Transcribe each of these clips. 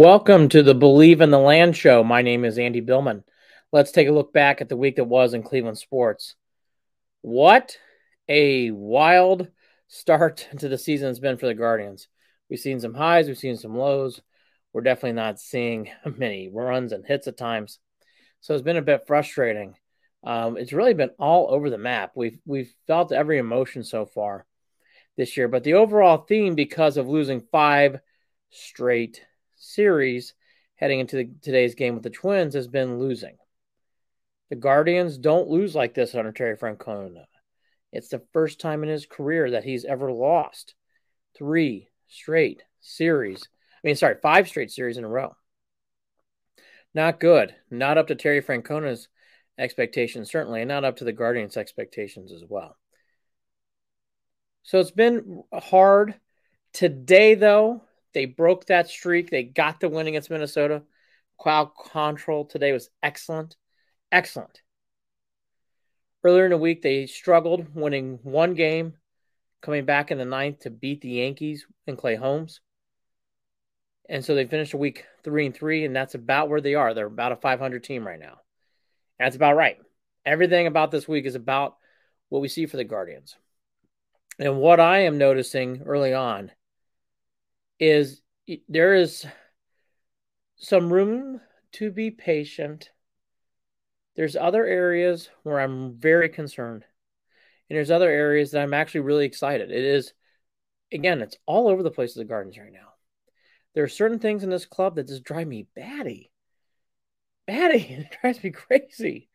Welcome to the Believe in the Land show. My name is Andy Billman. Let's take a look back at the week that was in Cleveland sports. What a wild start to the season has been for the Guardians. We've seen some highs, we've seen some lows. We're definitely not seeing many runs and hits at times. So it's been a bit frustrating. Um, it's really been all over the map. We've we've felt every emotion so far this year, but the overall theme, because of losing five straight series heading into the, today's game with the Twins has been losing. The Guardians don't lose like this under Terry Francona. It's the first time in his career that he's ever lost three straight series. I mean, sorry, five straight series in a row. Not good. Not up to Terry Francona's expectations, certainly, and not up to the Guardians' expectations as well. So it's been hard. Today, though, they broke that streak. They got the win against Minnesota. Cloud control today was excellent. Excellent. Earlier in the week, they struggled, winning one game, coming back in the ninth to beat the Yankees and Clay Holmes. And so they finished a week three and three, and that's about where they are. They're about a 500 team right now. That's about right. Everything about this week is about what we see for the Guardians. And what I am noticing early on is there is some room to be patient. There's other areas where I'm very concerned. And there's other areas that I'm actually really excited. It is, again, it's all over the place of the Gardens right now. There are certain things in this club that just drive me batty. Batty. It drives me crazy.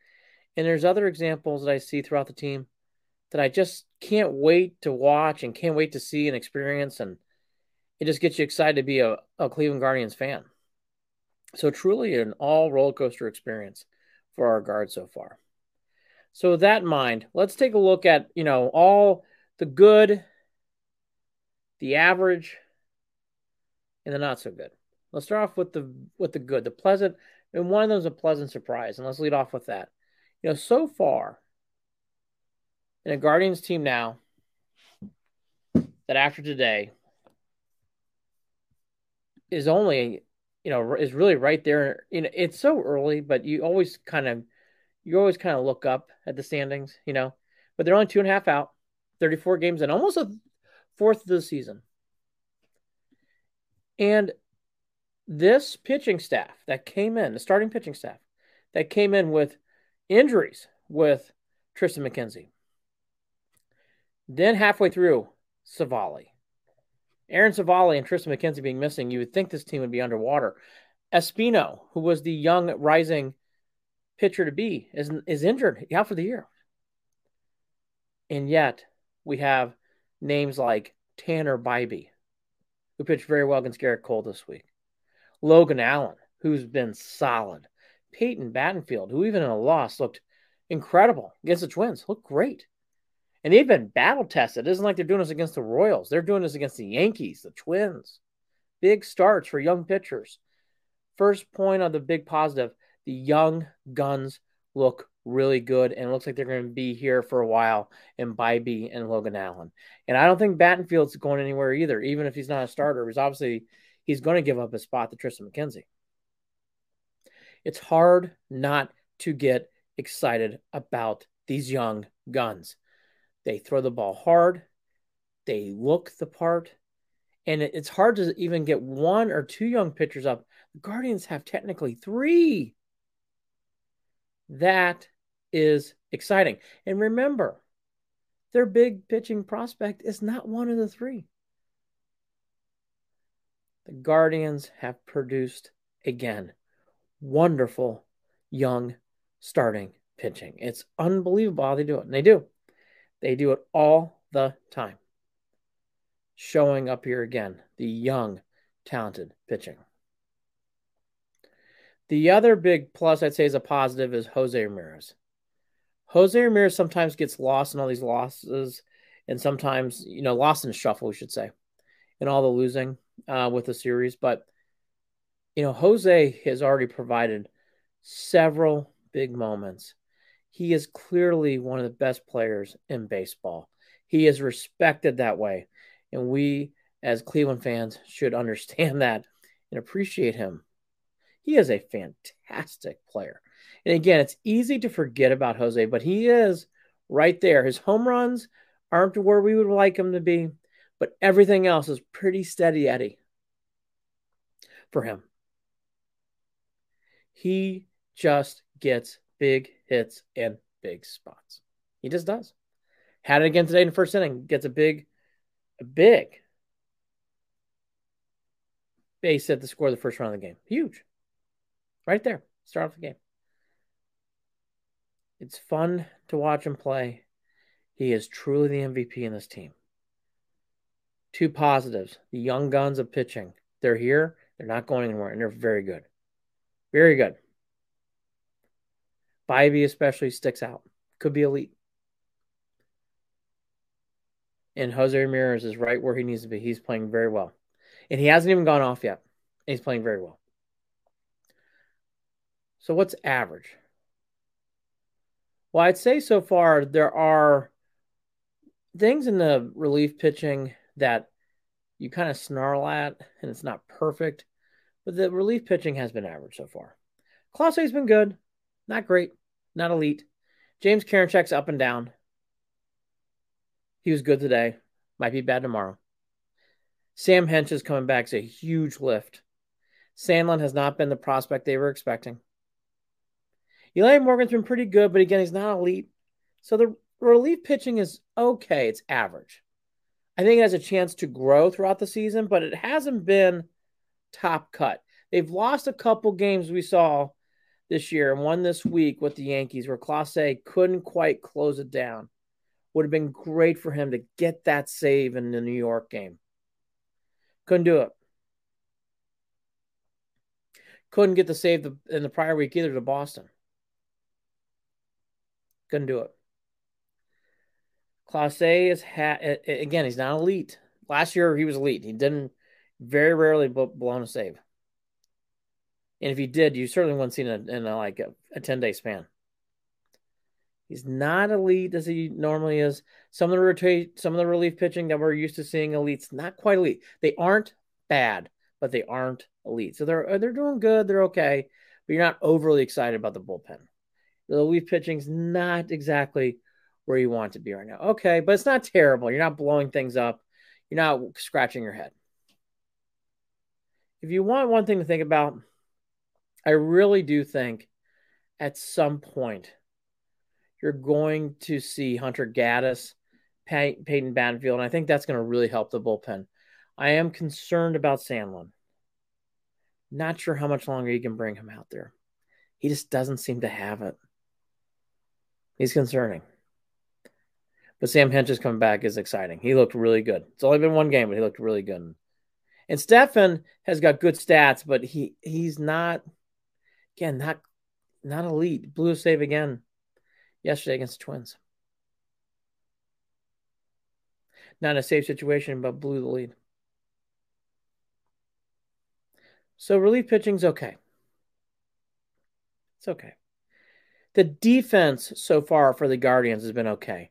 And there's other examples that I see throughout the team that I just can't wait to watch and can't wait to see and experience. And it just gets you excited to be a, a Cleveland Guardians fan. So truly an all roller coaster experience for our guard so far. So with that in mind, let's take a look at, you know, all the good, the average, and the not so good. Let's start off with the with the good, the pleasant, and one of them is a pleasant surprise. And let's lead off with that. You know, so far in a Guardians team now that after today, is only you know is really right there. You know, it's so early, but you always kind of you always kind of look up at the standings, you know. But they're only two and a half out, 34 games and almost a fourth of the season. And this pitching staff that came in, the starting pitching staff that came in with injuries with Triston McKenzie. Then halfway through, Civale. Aaron Civale and Triston McKenzie being missing, you would think this team would be underwater. Espino, who was the young rising pitcher to be, is, is injured out for the year. And yet, we have names like Tanner Bibee, who pitched very well against Gerrit Cole this week. Logan Allen, who's been solid. Peyton Battenfield, who even in a loss looked incredible against the Twins, looked great. And they've been battle tested. It isn't like they're doing this against the Royals. They're doing this against the Yankees, the Twins. Big starts for young pitchers. First point of the big positive the young guns look really good and it looks like they're going to be here for a while in Bibee and Logan Allen. And I don't think Battenfield's going anywhere either, even if he's not a starter, He's obviously he's going to give up his spot to Triston McKenzie. It's hard not to get excited about these young guns. They throw the ball hard. They look the part. And it's hard to even get one or two young pitchers up. The Guardians have technically three. That is exciting. And remember, their big pitching prospect is not one of the three. The Guardians have produced again wonderful young starting pitching. It's unbelievable how they do it. And they do. They do it all the time. Showing up here again, the young, talented pitching. The other big plus I'd say is a positive is Jose Ramirez. Jose Ramirez sometimes gets lost in all these losses, and sometimes, you know, lost in the shuffle, we should say, in all the losing uh, with the series. But, you know, Jose has already provided several big moments he is clearly one of the best players in baseball. He is respected that way. And we, as Cleveland fans, should understand that and appreciate him. He is a fantastic player. And again, it's easy to forget about Jose, but he is right there. His home runs aren't where we would like him to be, but everything else is pretty steady Eddie for him. He just gets big hits in big spots. He just does. Had it again today in the first inning. Gets a big, a big base hit to score the first round of the game. Huge. Right there. Start off the game. It's fun to watch him play. He is truly the MVP in this team. Two positives. The young guns of pitching. They're here. They're not going anywhere, and they're very good. Very good. Bibee especially sticks out. Could be elite. And Jose Ramirez is right where he needs to be. He's playing very well. And he hasn't even gone off yet. He's playing very well. So what's average? Well, I'd say so far there are things in the relief pitching that you kind of snarl at, and it's not perfect, but the relief pitching has been average so far. Clase's been good, not great, not elite. James Karinchak's up and down. He was good today, might be bad tomorrow. Sam Hentges is coming back. It's a huge lift. Sandlin has not been the prospect they were expecting. Eli Morgan's been pretty good, but again, he's not elite. So the relief pitching is okay. It's average. I think it has a chance to grow throughout the season, but it hasn't been top cut. They've lost a couple games we saw this year and one this week with the Yankees where Clase couldn't quite close it down. Would have been great for him to get that save in the New York game. Couldn't do it. Couldn't get the save in the prior week either to Boston. Couldn't do it. Clase is ha- again. He's not elite. Last year he was elite. He didn't very rarely blown a save. And if he did, you certainly wouldn't seen it in a, like a, a ten day span. He's not elite as he normally is. Some of the rotate, some of the relief pitching that we're used to seeing elites, not quite elite. They aren't bad, but they aren't elite. So they're uh, they're doing good. They're okay, but you're not overly excited about the bullpen. The relief pitching's not exactly where you want to be right now. Okay, but it's not terrible. You're not blowing things up. You're not scratching your head. If you want one thing to think about, I really do think at some point you're going to see Hunter Gaddis, Pey- Peyton Banfield, and I think that's going to really help the bullpen. I am concerned about Sandlin. Not sure how much longer you can bring him out there. He just doesn't seem to have it. He's concerning. But Sam Hentges's coming back is exciting. He looked really good. It's only been one game, but he looked really good. And Stephan has got good stats, but he he's not again not not elite. Blew a save again yesterday against the Twins. Not a safe situation, but blew the lead. So relief pitching's okay. It's okay. The defense so far for the Guardians has been okay.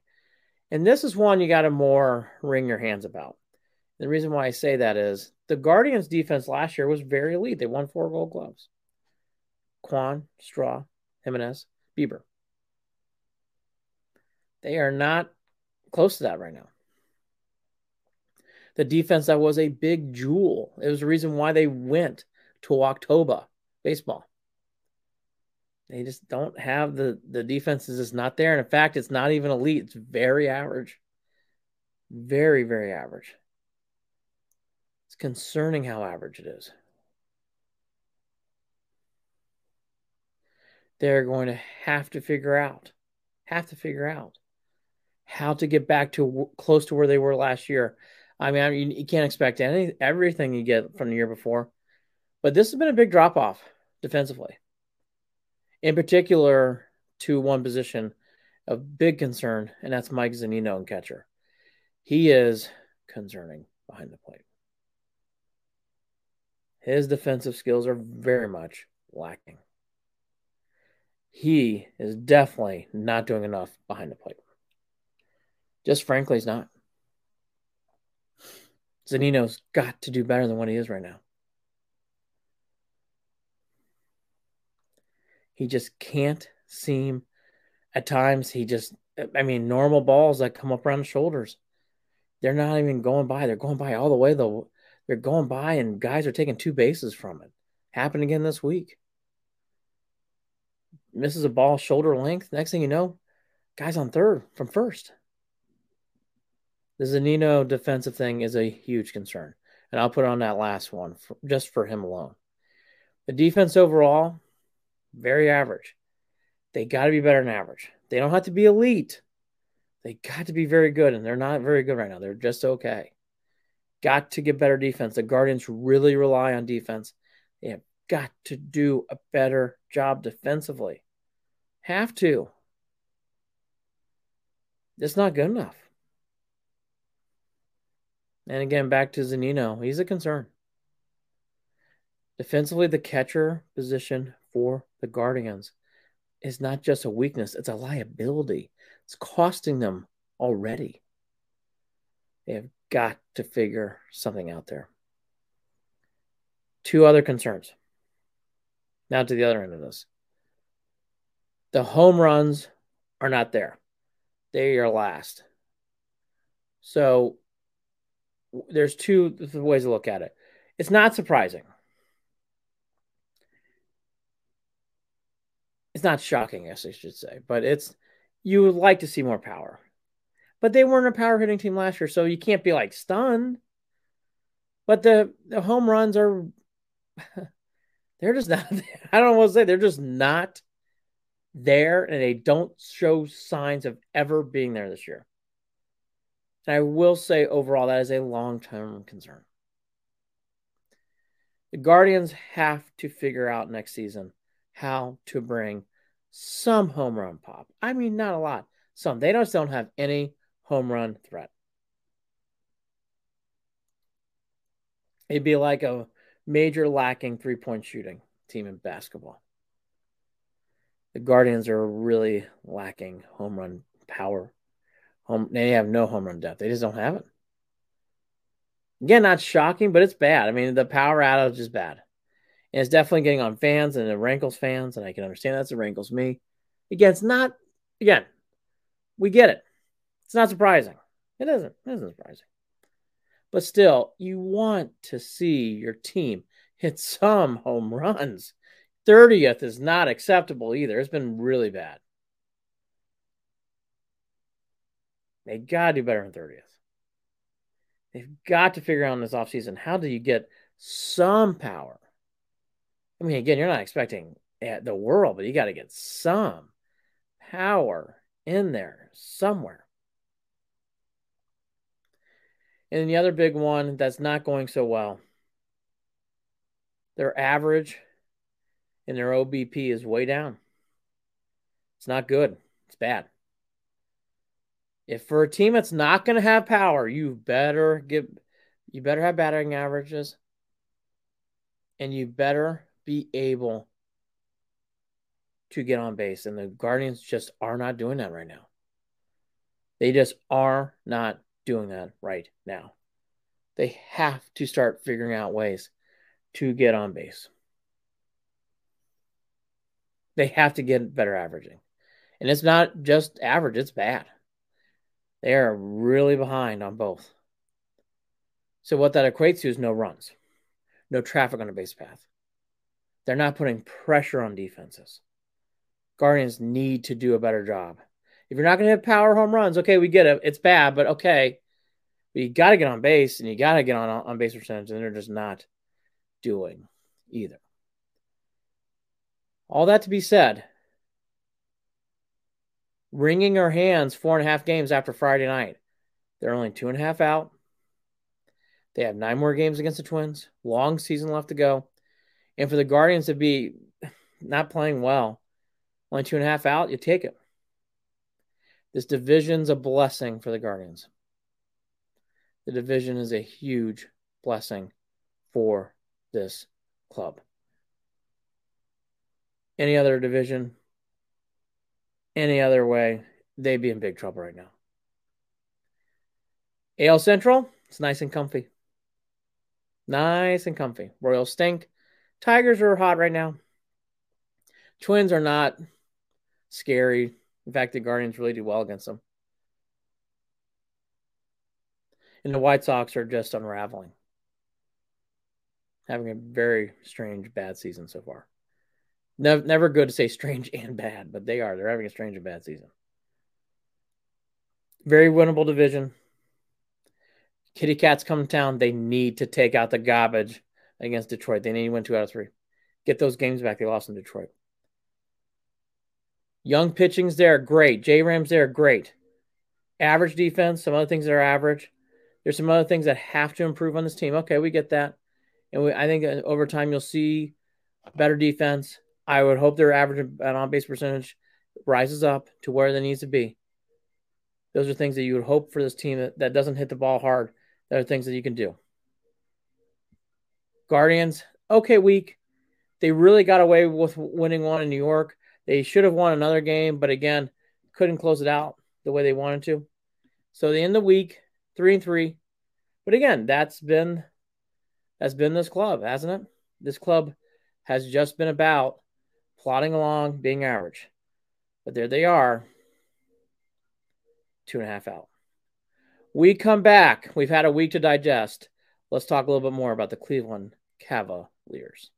And this is one you got to more wring your hands about. The reason why I say that is the Guardians defense last year was very elite. They won four gold gloves. Kwan, Straw, Giménez, Bieber. They are not close to that right now. The defense that was a big jewel. It was the reason why they went to October baseball. They just don't have the the defense is just not there. And in fact, it's not even elite. It's very average. Very, very average. It's concerning how average it is. They're going to have to figure out, have to figure out how to get back to w- close to where they were last year. I mean, I you can't expect any everything you get from the year before, but this has been a big drop off defensively in particular to one position of big concern, and that's Mike Zunino and catcher. He is concerning behind the plate. His defensive skills are very much lacking he is definitely not doing enough behind the plate. Just frankly, he's not. Zunino's got to do better than what he is right now. He just can't seem. At times, he just. I mean, normal balls that come up around the shoulders, they're not even going by. They're going by all the way. Though they're going by, and guys are taking two bases from it. Happened again this week. Misses a ball shoulder length. Next thing you know, guys on third from first. The Zunino defensive thing is a huge concern. And I'll put on that last one for, just for him alone. The defense overall, very average. They got to be better than average. They don't have to be elite. They got to be very good, and they're not very good right now. They're just okay. Got to get better defense. The Guardians really rely on defense. They have got to do a better job defensively. Have to. It's not good enough. And again, back to Zunino, he's a concern. Defensively, the catcher position for the Guardians is not just a weakness, it's a liability. It's costing them already. They have got to figure something out there. Two other concerns. Now to the other end of this. The home runs are not there. They are last. So there's two ways to look at it. It's not surprising. It's not shocking, I should say, but it's you would like to see more power. But they weren't a power hitting team last year, so you can't be like stunned. But the the home runs are they're just not I don't want to say they're just not there and they don't show signs of ever being there this year. And I will say overall, that is a long term concern. The Guardians have to figure out next season how to bring some home run pop. I mean, not a lot. Some. They just don't have any home run threat. It'd be like a major lacking three point shooting team in basketball. The Guardians are really lacking home run power Home, they have no home run depth. They just don't have it. Again, not shocking, but it's bad. I mean, the power outage is bad. And it's definitely getting on fans and it rankles fans, and I can understand that. It rankles me. Again, it's not, again, we get it. It's not surprising. It isn't. It isn't surprising. But still, you want to see your team hit some home runs. 30th is not acceptable either. It's been really bad. They got to do better than 30th. They've got to figure out in this offseason how do you get some power? I mean, again, you're not expecting the world, but you got to get some power in there somewhere. And the other big one that's not going so well, their average and their OBP is way down. It's not good. It's bad. If for a team that's not going to have power, you better get you better have batting averages and you better be able to get on base and the Guardians just are not doing that right now. They just are not doing that right now. They have to start figuring out ways to get on base. They have to get better averaging. And it's not just average, it's bad. They are really behind on both. So what that equates to is no runs, no traffic on the base path. They're not putting pressure on defenses. Guardians need to do a better job. If you're not going to have power home runs, okay, we get it. It's bad, but okay. But you got to get on base and you got to get on on base percentage, and they're just not doing either. All that to be said, wringing our hands four and a half games after Friday night. They're only two and a half out. They have nine more games against the Twins. Long season left to go. And for the Guardians to be not playing well, only two and a half out, you take it. This division's a blessing for the Guardians. The division is a huge blessing for this club. Any other division, any other way, they'd be in big trouble right now. AL Central, it's nice and comfy. Nice and comfy. Royals stink. Tigers are hot right now. Twins are not scary. In fact, the Guardians really do well against them. And the White Sox are just unraveling. Having a very strange, bad season so far. Never, never good to say strange and bad, but they are. They're having a strange and bad season. Very winnable division. Kitty Cats come to town. They need to take out the garbage against Detroit. They need to win two out of three. Get those games back. They lost in Detroit. Young pitching's there, great. J Rams there, great. Average defense, some other things that are average. There's some other things that have to improve on this team. Okay, we get that. And we, I think over time you'll see better defense. I would hope their average on base percentage rises up to where it needs to be. Those are things that you would hope for this team that, that doesn't hit the ball hard. That are things that you can do. Guardians, okay, week. They really got away with winning one in New York. They should have won another game, but again, couldn't close it out the way they wanted to. So the end the week, three and three. But again, that's been that's been this club, hasn't it? This club has just been about plodding along, being average. But there they are, two and a half out. We come back. We've had a week to digest. Let's talk a little bit more about the Cleveland Cavaliers.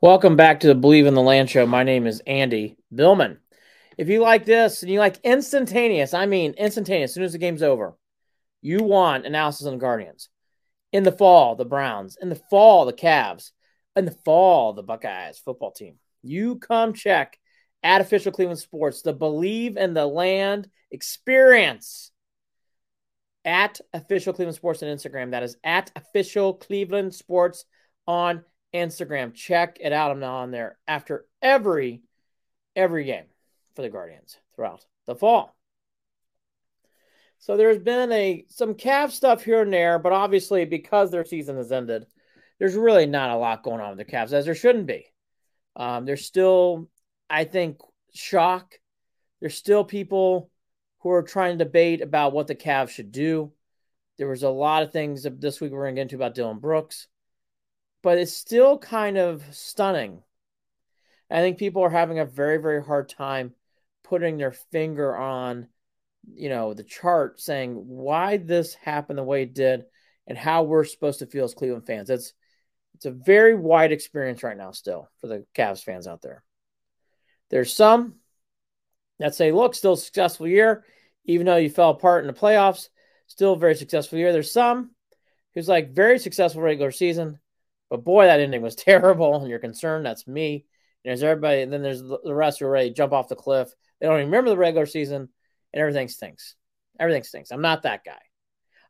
Welcome back to the Believe in the Land show. My name is Andy Billman. If you like this and you like instantaneous, I mean instantaneous, as soon as the game's over, you want analysis on the Guardians. In the fall, the Browns. In the fall, the Cavs. In the fall, the Buckeyes football team. You come check at Official Cleveland Sports, the Believe in the Land experience. At Official Cleveland Sports on Instagram. That is at Official Cleveland Sports on Instagram. Check it out. I'm now on there after every every game for the Guardians throughout the fall. So there's been a some Cav stuff here and there, but obviously because their season has ended, there's really not a lot going on with the Cavs as there shouldn't be. Um, there's still, I think, shock. There's still people who are trying to debate about what the Cavs should do. There was a lot of things this week we're going to get into about Dillon Brooks but it's still kind of stunning. I think people are having a very, very hard time putting their finger on, you know, the chart saying why this happened the way it did and how we're supposed to feel as Cleveland fans. It's it's a very wide experience right now still for the Cavs fans out there. There's some that say, look, still successful year, even though you fell apart in the playoffs, still very successful year. There's some who's like very successful regular season, but boy, that ending was terrible. And you're concerned. That's me. And there's everybody. And then there's the rest who are ready to jump off the cliff. They don't even remember the regular season, and everything stinks. Everything stinks. I'm not that guy.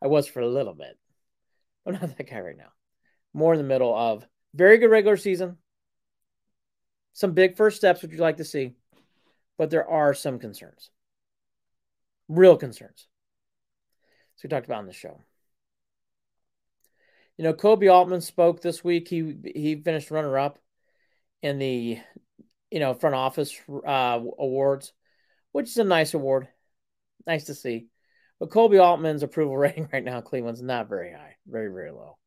I was for a little bit. I'm not that guy right now. More in the middle of very good regular season. Some big first steps, which you'd like to see, but there are some concerns. Real concerns. So we talked about on the show. You know, Koby Altman spoke this week. He he finished runner up in the you know front office uh, awards, which is a nice award. Nice to see. But Koby Altman's approval rating right now Cleveland's not very high, very very low.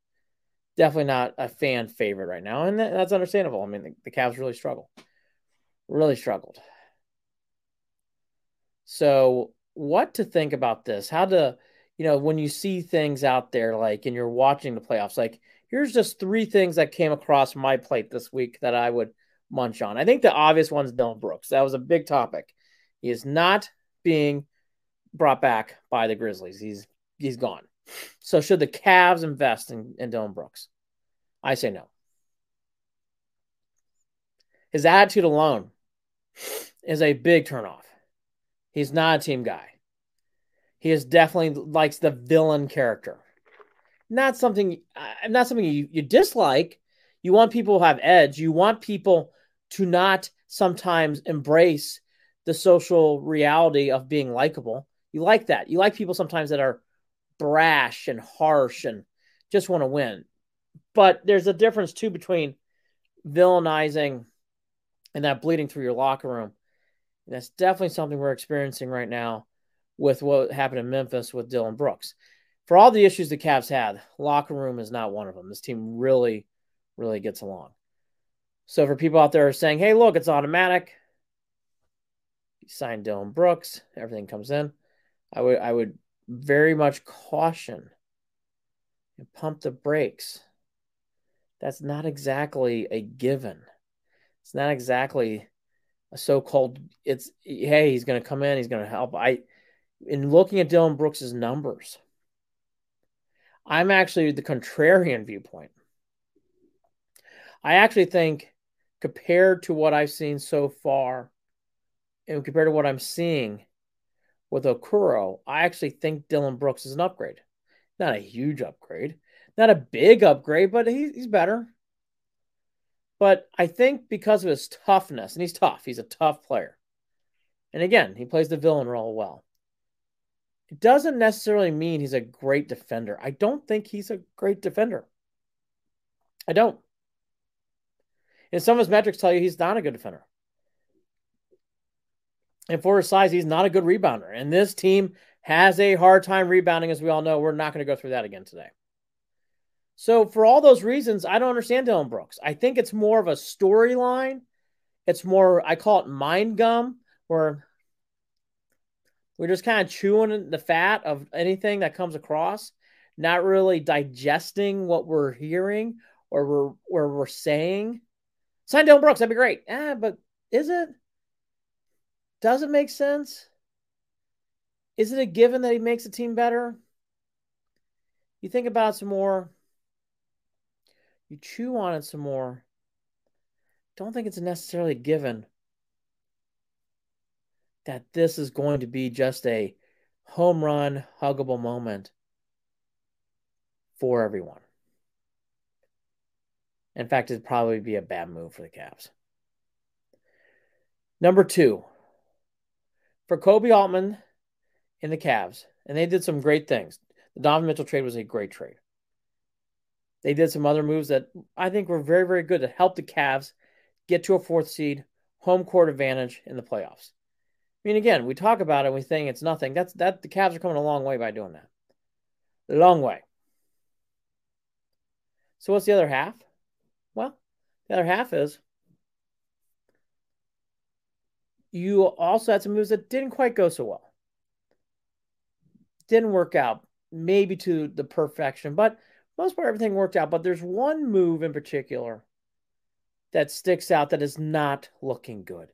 Definitely not a fan favorite right now, and that's understandable. I mean, the, the Cavs really struggle, really struggled. So, what to think about this? How to you know, when you see things out there, like, and you're watching the playoffs, like, here's just three things that came across my plate this week that I would munch on. I think the obvious one's Dillon Brooks. That was a big topic. He is not being brought back by the Grizzlies. He's he's gone. So should the Cavs invest in, in Dillon Brooks? I say no. His attitude alone is a big turnoff. He's not a team guy. He is definitely likes the villain character. Not something uh, not something you, you dislike. You want people to have edge. You want people to not sometimes embrace the social reality of being likable. You like that. You like people sometimes that are brash and harsh and just want to win. But there's a difference too between villainizing and that bleeding through your locker room. And that's definitely something we're experiencing right now with what happened in Memphis with Dillon Brooks. For all the issues the Cavs had, locker room is not one of them. This team really, really gets along. So for people out there saying, hey, look, it's automatic, you sign Dillon Brooks, everything comes in. I would I would very much caution and pump the brakes. That's not exactly a given. It's not exactly a so-called it's hey, he's gonna come in, he's gonna help. I in looking at Dillon Brooks's numbers, I'm actually the contrarian viewpoint. I actually think compared to what I've seen so far and compared to what I'm seeing with Okoro, I actually think Dillon Brooks is an upgrade. Not a huge upgrade, not a big upgrade, but he, he's better. But I think because of his toughness, and he's tough, he's a tough player. And again, he plays the villain role well. It doesn't necessarily mean he's a great defender. I don't think he's a great defender. I don't. And some of his metrics tell you he's not a good defender. And for his size, he's not a good rebounder. And this team has a hard time rebounding, as we all know. We're not going to go through that again today. So, for all those reasons, I don't understand Dillon Brooks. I think it's more of a storyline. It's more, I call it mind gum, where we're just kind of chewing the fat of anything that comes across, not really digesting what we're hearing or we're, or we're saying. Sign Dillon Brooks, that'd be great. Ah, but is it? Does it make sense? Is it a given that he makes the team better? You think about some more. You chew on it some more. Don't think it's necessarily given that this is going to be just a home run, huggable moment for everyone. In fact, it'd probably be a bad move for the Cavs. Number two, for Koby Altman in the Cavs, and they did some great things. The Donovan Mitchell trade was a great trade. They did some other moves that I think were very, very good to help the Cavs get to a fourth seed, home court advantage in the playoffs. I mean, again, we talk about it, and we think it's nothing. That's that the Cavs are coming a long way by doing that. Long way. So what's the other half? Well, the other half is you also had some moves that didn't quite go so well. Didn't work out, maybe to the perfection, but most part everything worked out. But there's one move in particular that sticks out that is not looking good.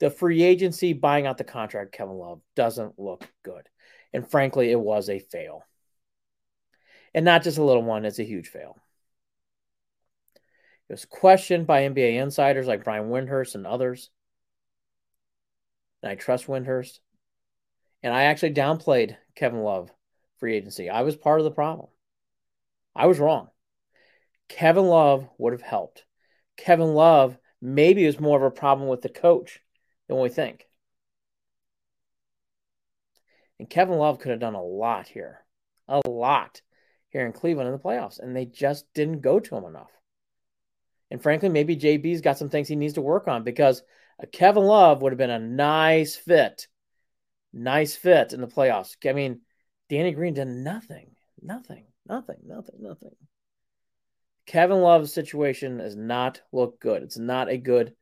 The free agency buying out the contract, Kevin Love, doesn't look good. And frankly, it was a fail. And not just a little one, it's a huge fail. It was questioned by NBA insiders like Brian Windhorst and others and I trust Windhorst. And I actually downplayed Kevin Love free agency. I was part of the problem. I was wrong. Kevin Love would have helped. Kevin Love maybe was more of a problem with the coach than we think. And Kevin Love could have done a lot here, a lot here in Cleveland in the playoffs, and they just didn't go to him enough. And frankly, maybe JB's got some things he needs to work on because Kevin Love would have been a nice fit. Nice fit in the playoffs. I mean, Danny Green did nothing. Nothing. Nothing. Nothing. Nothing. Kevin Love's situation does not look good. It's not a good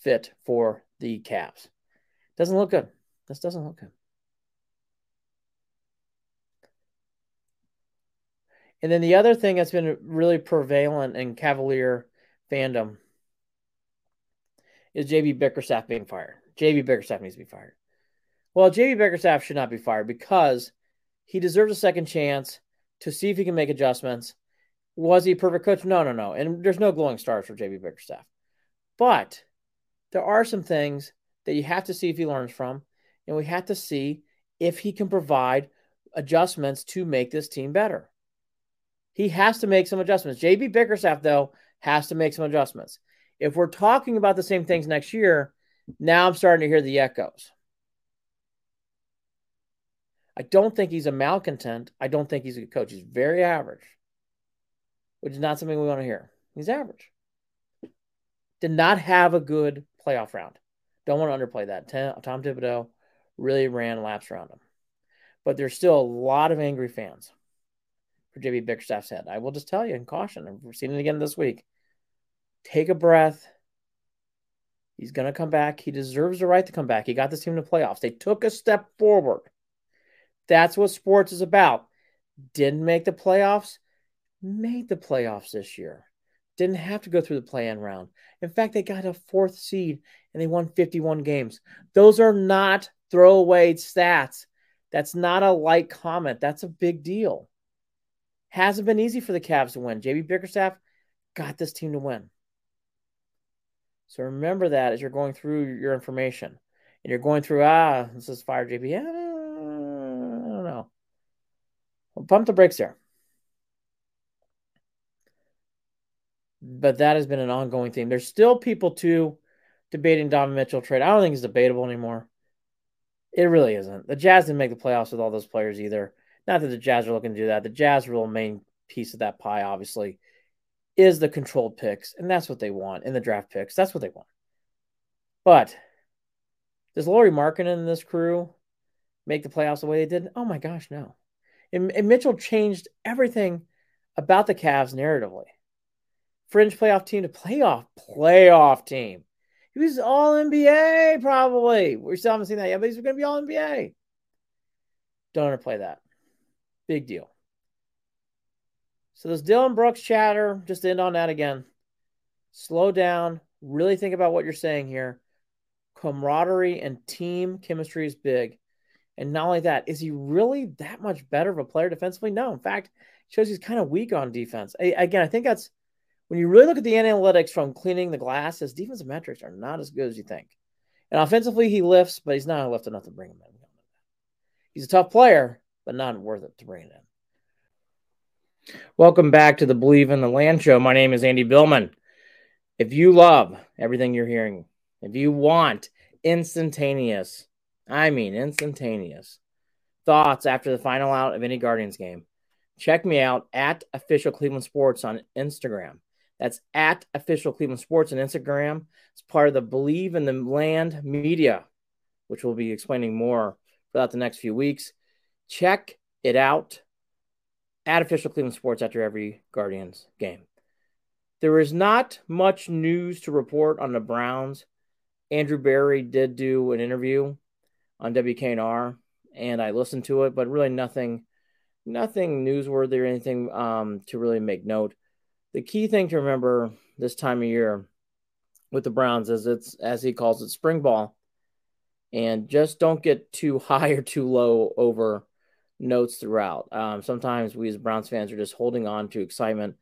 fit for the Cavs. Doesn't look good. This doesn't look good. And then the other thing that's been really prevalent in Cavalier fandom is JB Bickerstaff being fired. JB Bickerstaff needs to be fired. Well, JB Bickerstaff should not be fired because he deserves a second chance to see if he can make adjustments. Was he a perfect coach? No, no, no. And there's no glowing stars for JB Bickerstaff. But there are some things that you have to see if he learns from, and we have to see if he can provide adjustments to make this team better. He has to make some adjustments. JB Bickerstaff, though, has to make some adjustments. If we're talking about the same things next year, now I'm starting to hear the echoes. I don't think he's a malcontent. I don't think he's a good coach. He's very average, which is not something we want to hear. He's average. Did not have a good playoff round. Don't want to underplay that. Tom Thibodeau really ran laps around him. But there's still a lot of angry fans for JB Bickerstaff's head. I will just tell you in caution, and we're seeing it again this week take a breath, He's going to come back. He deserves the right to come back. He got this team to playoffs. They took a step forward. That's what sports is about. Didn't make the playoffs, made the playoffs this year. Didn't have to go through the play in round. In fact, they got a fourth seed and they won 51 games. Those are not throwaway stats. That's not a light comment. That's a big deal. Hasn't been easy for the Cavs to win. JB Bickerstaff got this team to win. So remember that as you're going through your information and you're going through, ah, this is fire JB. I don't know. Well, pump the brakes there. But that has been an ongoing theme. There's still people too debating Donovan Mitchell trade. I don't think it's debatable anymore. It really isn't. The Jazz didn't make the playoffs with all those players either. Not that the Jazz are looking to do that. The Jazz real main piece of that pie, obviously, is the controlled picks, and that's what they want in the draft picks. That's what they want. But does Lauri Markkanen and this crew make the playoffs the way they did? Oh my gosh, no. And, and Mitchell changed everything about the Cavs narratively. Fringe playoff team to playoff playoff team. He was all NBA, probably. We still haven't seen that yet, but he's going to be all NBA. Don't underplay that. Big deal. So this Dillon Brooks chatter, just end on that again. Slow down. Really think about what you're saying here. Camaraderie and team chemistry is big. And not only that, is he really that much better of a player defensively? No. In fact, shows he's kind of weak on defense. I, again, I think that's when you really look at the analytics from cleaning the glass, his defensive metrics are not as good as you think. And offensively, he lifts, but he's not lift enough to bring him in. He's a tough player, but not worth it to bring it in. Welcome back to the Believe in the Land show. My name is Andy Billman. If you love everything you're hearing, if you want instantaneous, I mean instantaneous thoughts after the final out of any Guardians game, check me out at official Cleveland Sports on Instagram. That's at official Cleveland Sports on Instagram. It's part of the Believe in the Land media, which we'll be explaining more throughout the next few weeks. Check it out at official Cleveland Sports after every Guardians game. There is not much news to report on the Browns. Andrew Berry did do an interview on WKNR, and I listened to it, but really nothing, nothing newsworthy or anything um, to really make note the key thing to remember this time of year with the Browns is it's as he calls it spring ball. And just don't get too high or too low over notes throughout. Um, sometimes we as Browns fans are just holding on to excitement.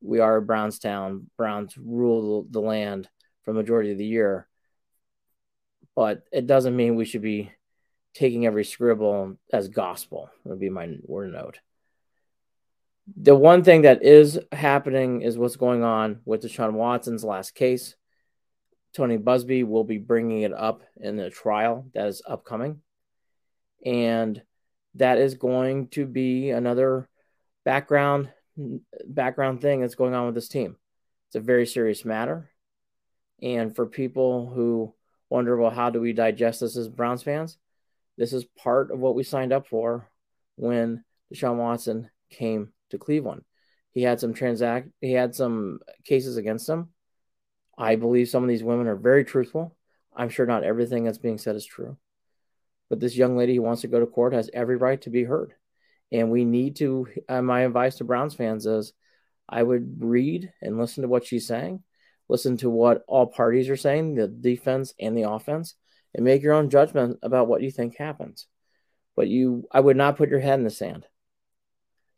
We are a Brownstown. Browns rule the land for the majority of the year. But it doesn't mean we should be taking every scribble as gospel. Would be my word note the one thing that is happening is what's going on with Deshaun Watson's last case. Tony Buzbee will be bringing it up in the trial that is upcoming. And that is going to be another background background thing that's going on with this team. It's a very serious matter. And for people who wonder, well, how do we digest this as Browns fans? This is part of what we signed up for when Deshaun Watson came to Cleveland. He had some transact he had some cases against him. I believe some of these women are very truthful. I'm sure not everything that's being said is true. But this young lady who wants to go to court has every right to be heard. And we need to uh, my advice to Browns fans is I would read and listen to what she's saying, listen to what all parties are saying, the defense and the offense, and make your own judgment about what you think happens. But you I would not put your head in the sand.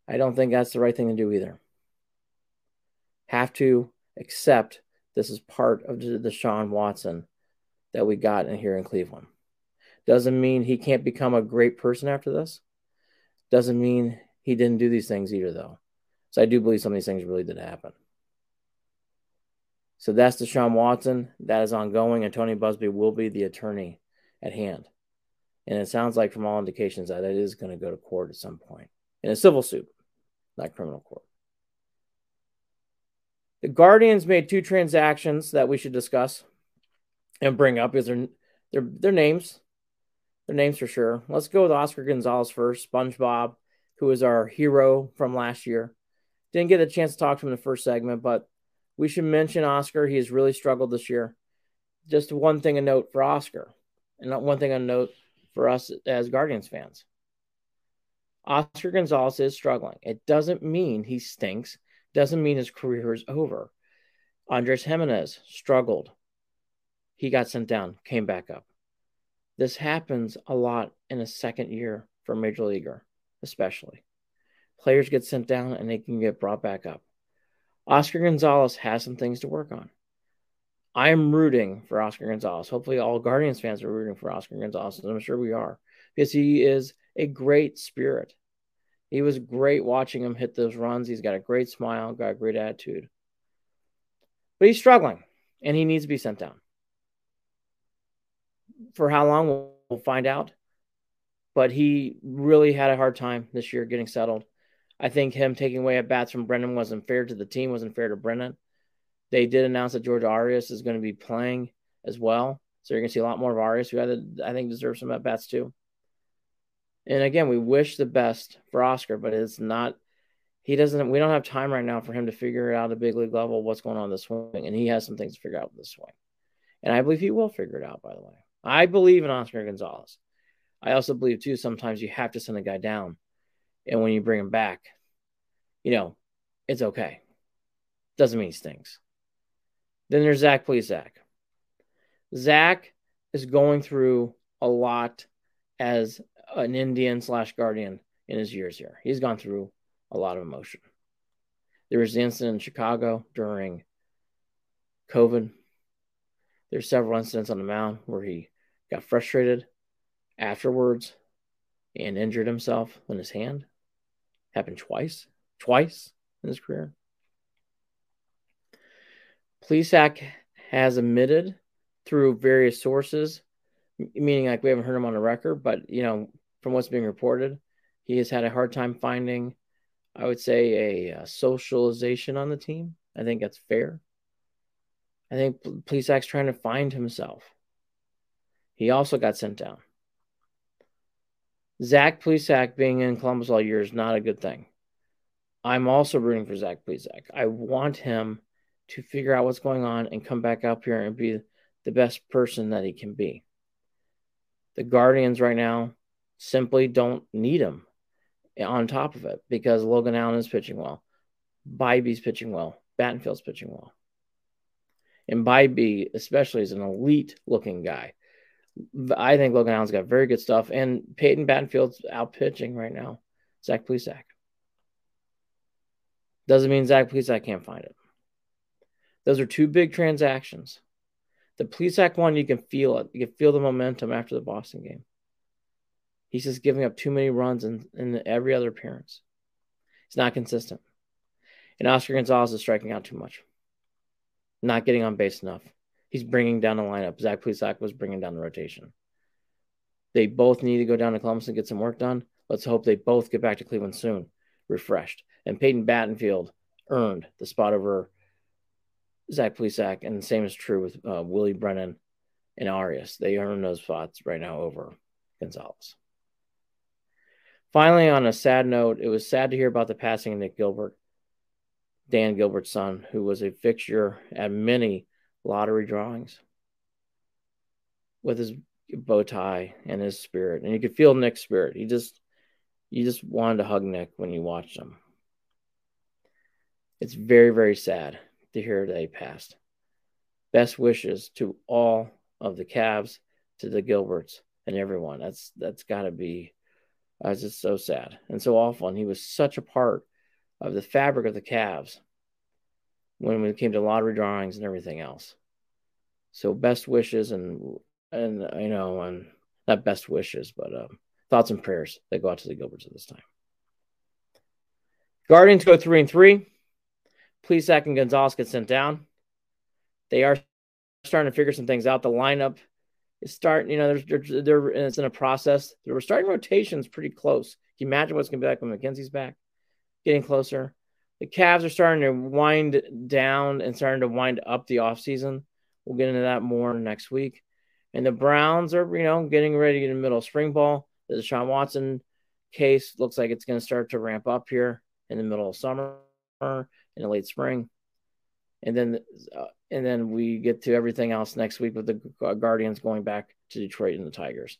I don't think that's the right thing to do either. Have to accept this is part of the Deshaun Watson that we got in here in Cleveland. Doesn't mean he can't become a great person after this. Doesn't mean he didn't do these things either, though. So I do believe some of these things really did happen. So that's Deshaun Watson. That is ongoing, and Tony Buzbee will be the attorney at hand. And it sounds like, from all indications, that it is going to go to court at some point in a civil suit not criminal court. The Guardians made two transactions that we should discuss and bring up because they're, they're, they're names. Their names for sure. Let's go with Oscar Gonzalez first, SpongeBob, who is our hero from last year. Didn't get a chance to talk to him in the first segment, but we should mention Oscar. He has really struggled this year. just one thing a note for Oscar, and not one thing a note for us as Guardians fans. Oscar Gonzalez is struggling. It doesn't mean he stinks. Doesn't mean his career is over. Andres Giménez struggled. He got sent down, came back up. This happens a lot in a second year for a major leaguer, especially. Players get sent down and they can get brought back up. Oscar Gonzalez has some things to work on. I am rooting for Oscar Gonzalez. Hopefully, all Guardians fans are rooting for Oscar Gonzalez, I'm sure we are because he is a great spirit. He was great watching him hit those runs. He's got a great smile, got a great attitude. But he's struggling and he needs to be sent down. For how long, we'll find out. But he really had a hard time this year getting settled. I think him taking away at bats from Brennan wasn't fair to the team, wasn't fair to Brennan. They did announce that George Arias is going to be playing as well. So you're going to see a lot more of Arias, who I think deserves some at bats too. And again, we wish the best for Oscar, but it's not. He doesn't. We don't have time right now for him to figure out at a big league level what's going on this swing, and he has some things to figure out with this swing. And I believe he will figure it out. By the way, I believe in Oscar Gonzalez. I also believe too. Sometimes you have to send a guy down, and when you bring him back, you know, it's okay. Doesn't mean he stinks. Then there's Zach Plesac, Zach. Zach is going through a lot as an Indian slash Guardian in his years here. He's gone through a lot of emotion. There was the incident in Chicago during COVID. There's several incidents on the mound where he got frustrated afterwards and injured himself in his hand. Happened twice, twice in his career. Plesac has admitted through various sources meaning like we haven't heard him on the record, but you know, from what's being reported, he has had a hard time finding, I would say, a, a socialization on the team. I think that's fair. I think Plesac's trying to find himself. He also got sent down. Zach Plesac being in Columbus all year is not a good thing. I'm also rooting for Zach Plesac. I want him to figure out what's going on and come back up here and be the best person that he can be. The Guardians right now simply don't need him on top of it because Logan Allen is pitching well. Bibee's pitching well. Battenfield's pitching well. And Bybee, especially, is an elite looking guy. I think Logan Allen's got very good stuff. And Peyton Battenfield's out pitching right now. Zach Plesac. Doesn't mean Zach Plesac can't find it. Those are two big transactions. The Plesac one, you can feel it. You can feel the momentum after the Boston game. He's just giving up too many runs in, in every other appearance. He's not consistent. And Oscar Gonzalez is striking out too much. Not getting on base enough. He's bringing down the lineup. Zach Plesac was bringing down the rotation. They both need to go down to Columbus and get some work done. Let's hope they both get back to Cleveland soon, refreshed. And Peyton Battenfield earned the spot over Zach Plesac, and the same is true with uh, Willie Brennan and Arias. They earn those spots right now over Gonzalez. Finally, on a sad note, it was sad to hear about the passing of Nick Gilbert, Dan Gilbert's son, who was a fixture at many lottery drawings with his bow tie and his spirit. And you could feel Nick's spirit. He just, you just wanted to hug Nick when you watched him. It's very, very sad to hear he passed. Best wishes to all of the Cavs, to the Gilberts, and everyone. That's that's got to be. Uh, it's just so sad and so awful. And he was such a part of the fabric of the Cavs when it came to lottery drawings and everything else. So best wishes and and you know and not best wishes, but um, thoughts and prayers that go out to the Gilberts at this time. Guardians go three and three. Plesac and Gonzalez get sent down. They are starting to figure some things out. The lineup is starting, you know, they're, they're, they're it's in a process. We're starting rotations pretty close. Can you imagine what's going to be like when McKenzie's back? Getting closer. The Cavs are starting to wind down and starting to wind up the offseason. We'll get into that more next week. And the Browns are, you know, getting ready to get in the middle of spring ball. The Deshaun Watson case looks like it's going to start to ramp up here in the middle of summer in the late spring. and then uh, and then we get to everything else next week with the Guardians going back to Detroit and the Tigers,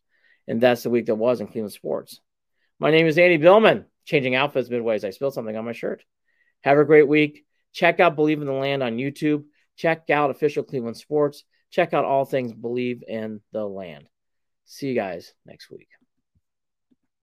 and that's the week that was in Cleveland sports. My name is Andy Billman, changing outfits midways. I spilled something on my shirt. Have a great week. Check out Believe in the Land on YouTube. Check out official Cleveland Sports. Check out all things Believe in the Land. See you guys next week.